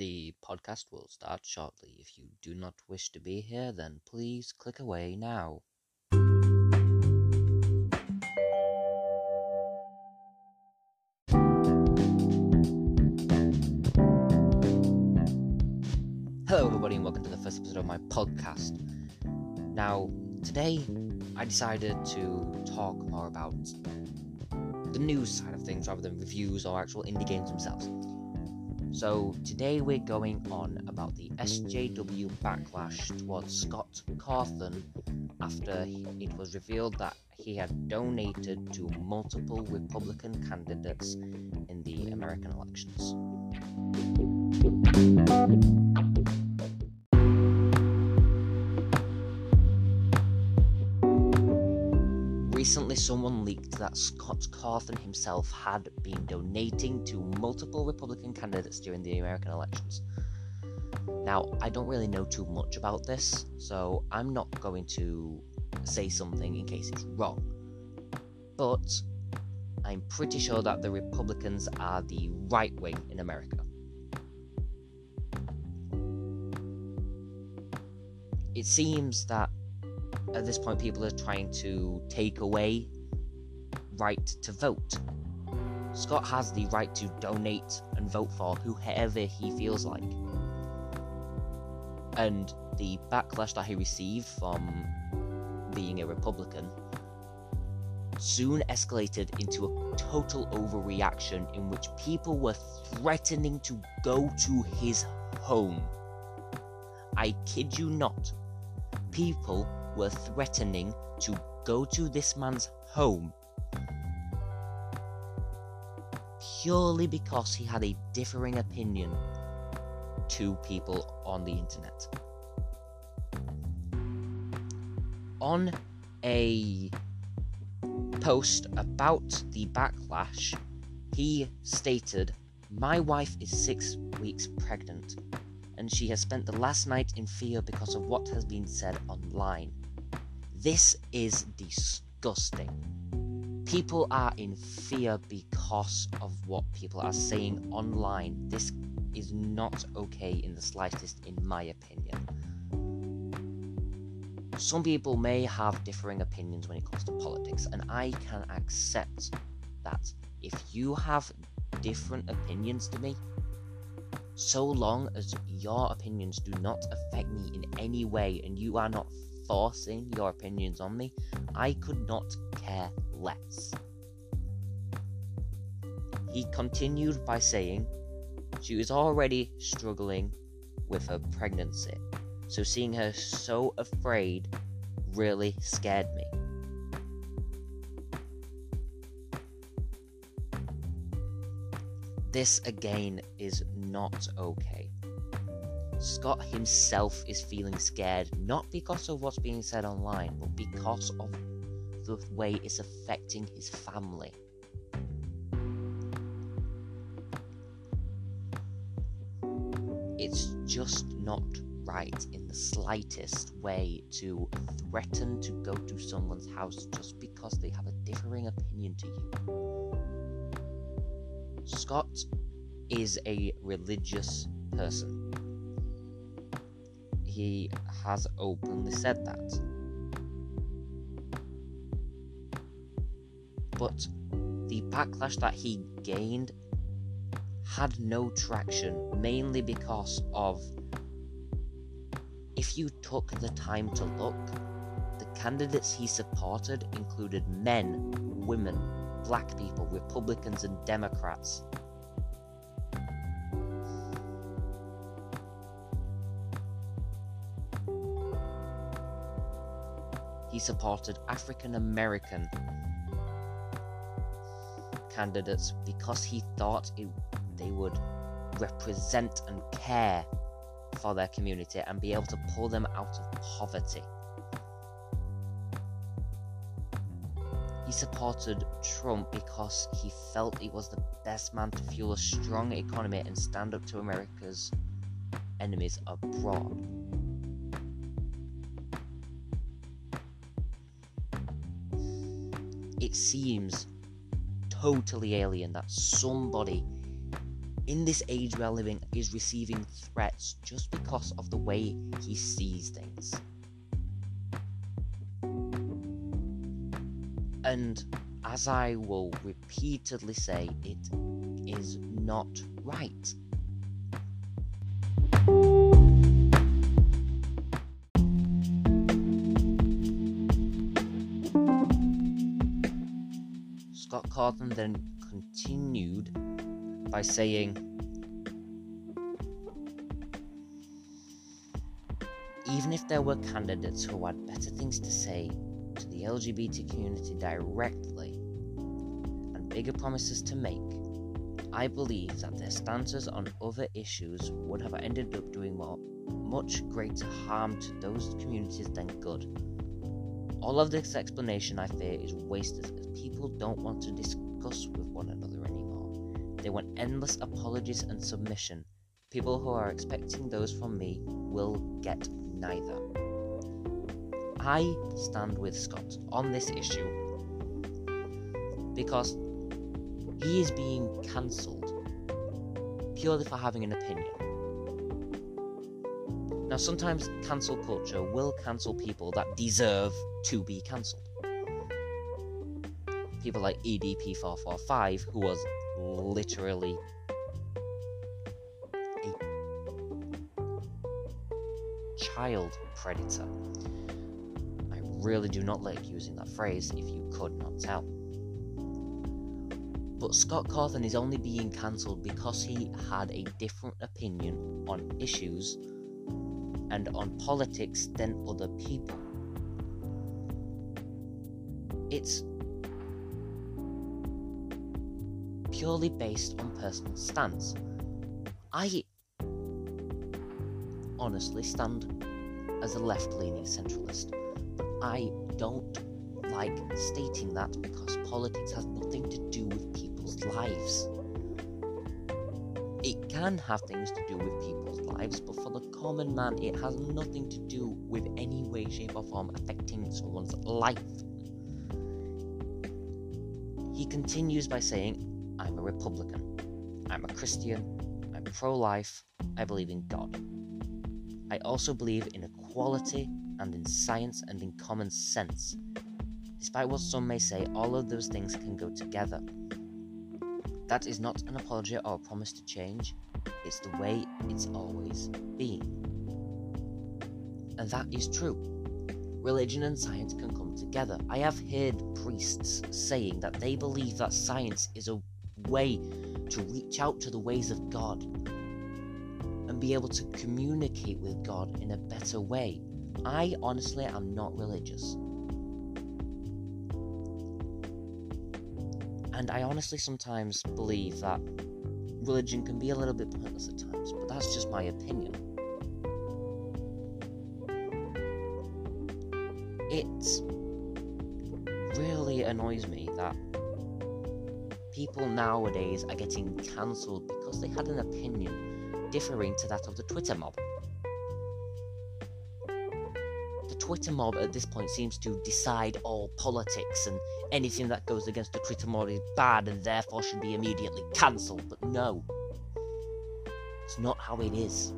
The podcast will start shortly. If you do not wish to be here, then please click away now. Hello, everybody, and welcome to the first episode of my podcast. Now, today I decided to talk more about the news side of things rather than reviews or actual indie games themselves. So, today we're going on about the SJW backlash towards Scott Cawthon after it was revealed that he had donated to multiple Republican candidates in the American elections. Recently, someone leaked that Scott Cawthon himself had been donating to multiple Republican candidates during the American elections. Now, I don't really know too much about this, so I'm not going to say something in case it's wrong. But I'm pretty sure that the Republicans are the right wing in America. It seems that at this point people are trying to take away right to vote. Scott has the right to donate and vote for whoever he feels like. And the backlash that he received from being a Republican soon escalated into a total overreaction in which people were threatening to go to his home. I kid you not. People were threatening to go to this man's home purely because he had a differing opinion to people on the internet. On a post about the backlash, he stated, My wife is six weeks pregnant, and she has spent the last night in fear because of what has been said online. This is disgusting. People are in fear because of what people are saying online. This is not okay in the slightest, in my opinion. Some people may have differing opinions when it comes to politics, and I can accept that. If you have different opinions to me, so long as your opinions do not affect me in any way and you are not forcing your opinions on me, I could not care less. He continued by saying she was already struggling with her pregnancy, so seeing her so afraid really scared me. This again is not okay. Scott himself is feeling scared, not because of what's being said online, but because of the way it's affecting his family. It's just not right in the slightest way to threaten to go to someone's house just because they have a differing opinion to you. Scott is a religious person he has openly said that. But the backlash that he gained had no traction, mainly because of if you took the time to look, the candidates he supported included men, women, black people, Republicans, and Democrats. Supported African American candidates because he thought it, they would represent and care for their community and be able to pull them out of poverty. He supported Trump because he felt he was the best man to fuel a strong economy and stand up to America's enemies abroad. It seems totally alien that somebody in this age we are living is receiving threats just because of the way he sees things. And as I will repeatedly say, it is not right. Cawthon then continued by saying, Even if there were candidates who had better things to say to the LGBT community directly and bigger promises to make, I believe that their stances on other issues would have ended up doing more, much greater harm to those communities than good. All of this explanation, I fear, is wasted as people don't want to discuss with one another anymore. They want endless apologies and submission. People who are expecting those from me will get neither. I stand with Scott on this issue because he is being cancelled purely for having an opinion. Now, sometimes cancel culture will cancel people that deserve to be cancelled. People like EDP445, who was literally a child predator. I really do not like using that phrase if you could not tell. But Scott Cawthon is only being cancelled because he had a different opinion on issues and on politics than other people. It's purely based on personal stance. I honestly stand as a left leaning centralist, but I don't like stating that because politics has nothing to do with people's lives. It can have things to do with people's lives, but for the common man, it has nothing to do with any way, shape, or form affecting someone's life. He continues by saying, I'm a Republican, I'm a Christian, I'm pro life, I believe in God. I also believe in equality and in science and in common sense. Despite what some may say, all of those things can go together. That is not an apology or a promise to change, it's the way it's always been. And that is true. Religion and science can come together. I have heard priests saying that they believe that science is a way to reach out to the ways of God and be able to communicate with God in a better way. I honestly am not religious. And I honestly sometimes believe that religion can be a little bit pointless at times, but that's just my opinion. It really annoys me that people nowadays are getting cancelled because they had an opinion differing to that of the Twitter mob. The Twitter mob at this point seems to decide all politics and anything that goes against the Twitter mob is bad and therefore should be immediately cancelled, but no. It's not how it is.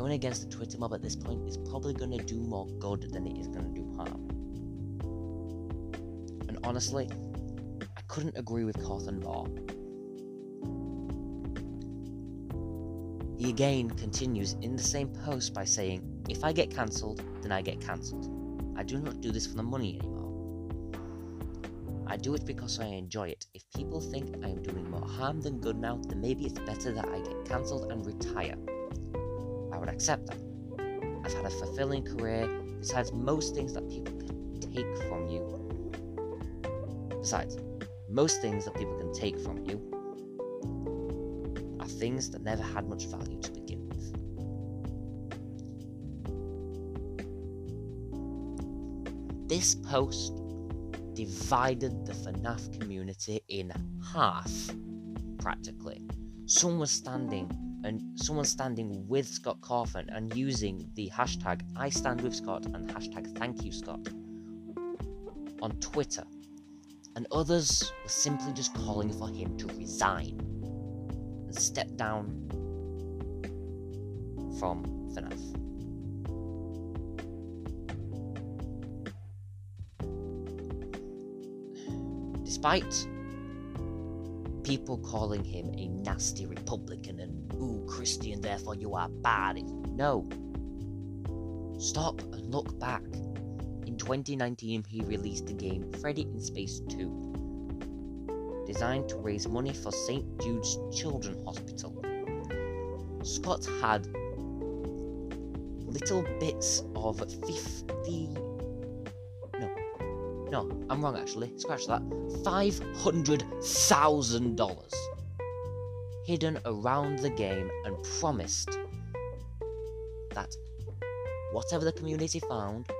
Going against the Twitter mob at this point is probably going to do more good than it is going to do harm. And honestly, I couldn't agree with Cawthon more. He again continues in the same post by saying, If I get cancelled, then I get cancelled. I do not do this for the money anymore. I do it because I enjoy it. If people think I am doing more harm than good now, then maybe it's better that I get cancelled and retire. Would accept that. I've had a fulfilling career, besides most things that people can take from you. Besides, most things that people can take from you are things that never had much value to begin with. This post divided the FNAF community in half, practically. Some were standing and someone standing with Scott Cawthon and using the hashtag I stand with Scott and hashtag thank you Scott on Twitter, and others were simply just calling for him to resign. and step down from FNAF. Despite people calling him a nasty Republican and, ooh, Christian, therefore you are bad. No. Stop and look back. In 2019, he released the game Freddy in Space 2, designed to raise money for St. Jude's Children's Hospital. Scott had little bits of 50 no, I'm wrong actually. Scratch that. $500,000 hidden around the game and promised that whatever the community found,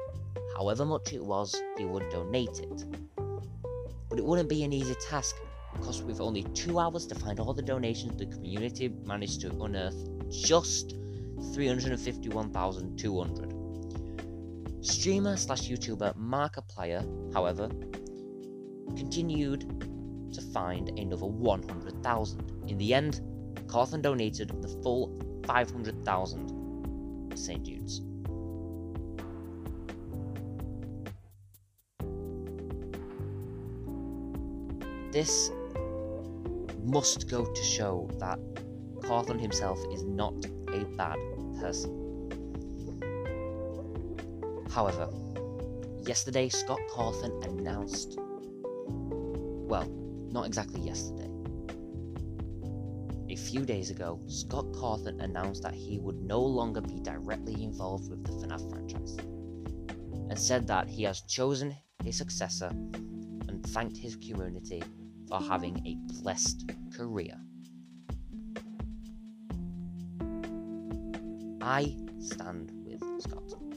however much it was, he would donate it. But it wouldn't be an easy task because with only two hours to find all the donations, the community managed to unearth just 351,200. Streamer slash YouTuber Markiplier, however, continued to find another 100,000. In the end, Cawthon donated the full 500,000 to St. Jude's. This must go to show that Cawthon himself is not a bad person. However, yesterday Scott Cawthon announced. Well, not exactly yesterday. A few days ago, Scott Cawthon announced that he would no longer be directly involved with the FNAF franchise and said that he has chosen a successor and thanked his community for having a blessed career. I stand with Scott.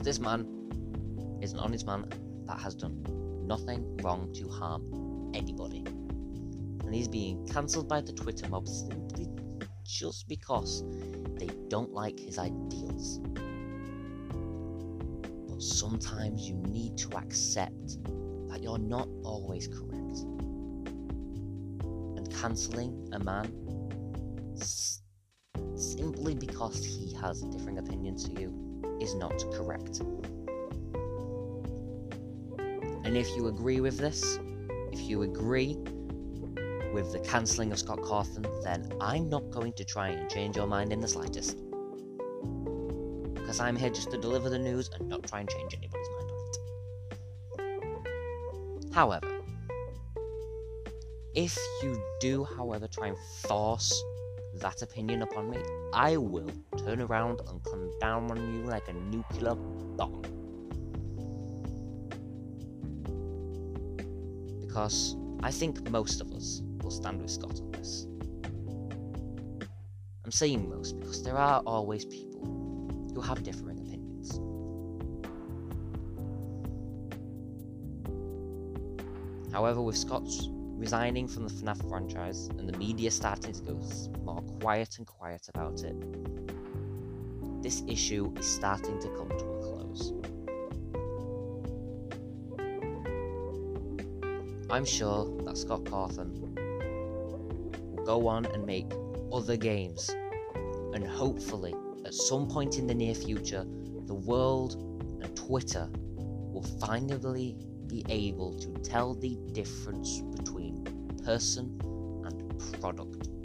Because this man is an honest man that has done nothing wrong to harm anybody. And he's being cancelled by the Twitter mob simply just because they don't like his ideals. But sometimes you need to accept that you're not always correct. And cancelling a man s- simply because he has a different opinion to you is not correct. And if you agree with this, if you agree with the cancelling of Scott Cawthon, then I'm not going to try and change your mind in the slightest. Because I'm here just to deliver the news and not try and change anybody's mind on it. However, if you do, however, try and force that opinion upon me, I will turn around and come down on you like a nuclear bomb. Because I think most of us will stand with Scott on this. I'm saying most because there are always people who have differing opinions. However, with Scott's resigning from the FNAF franchise and the media starting to go more quiet and quiet about it, this issue is starting to come to a close. I'm sure that Scott Cawthon will go on and make other games, and hopefully, at some point in the near future, the world and Twitter will finally be able to tell the difference between person and product.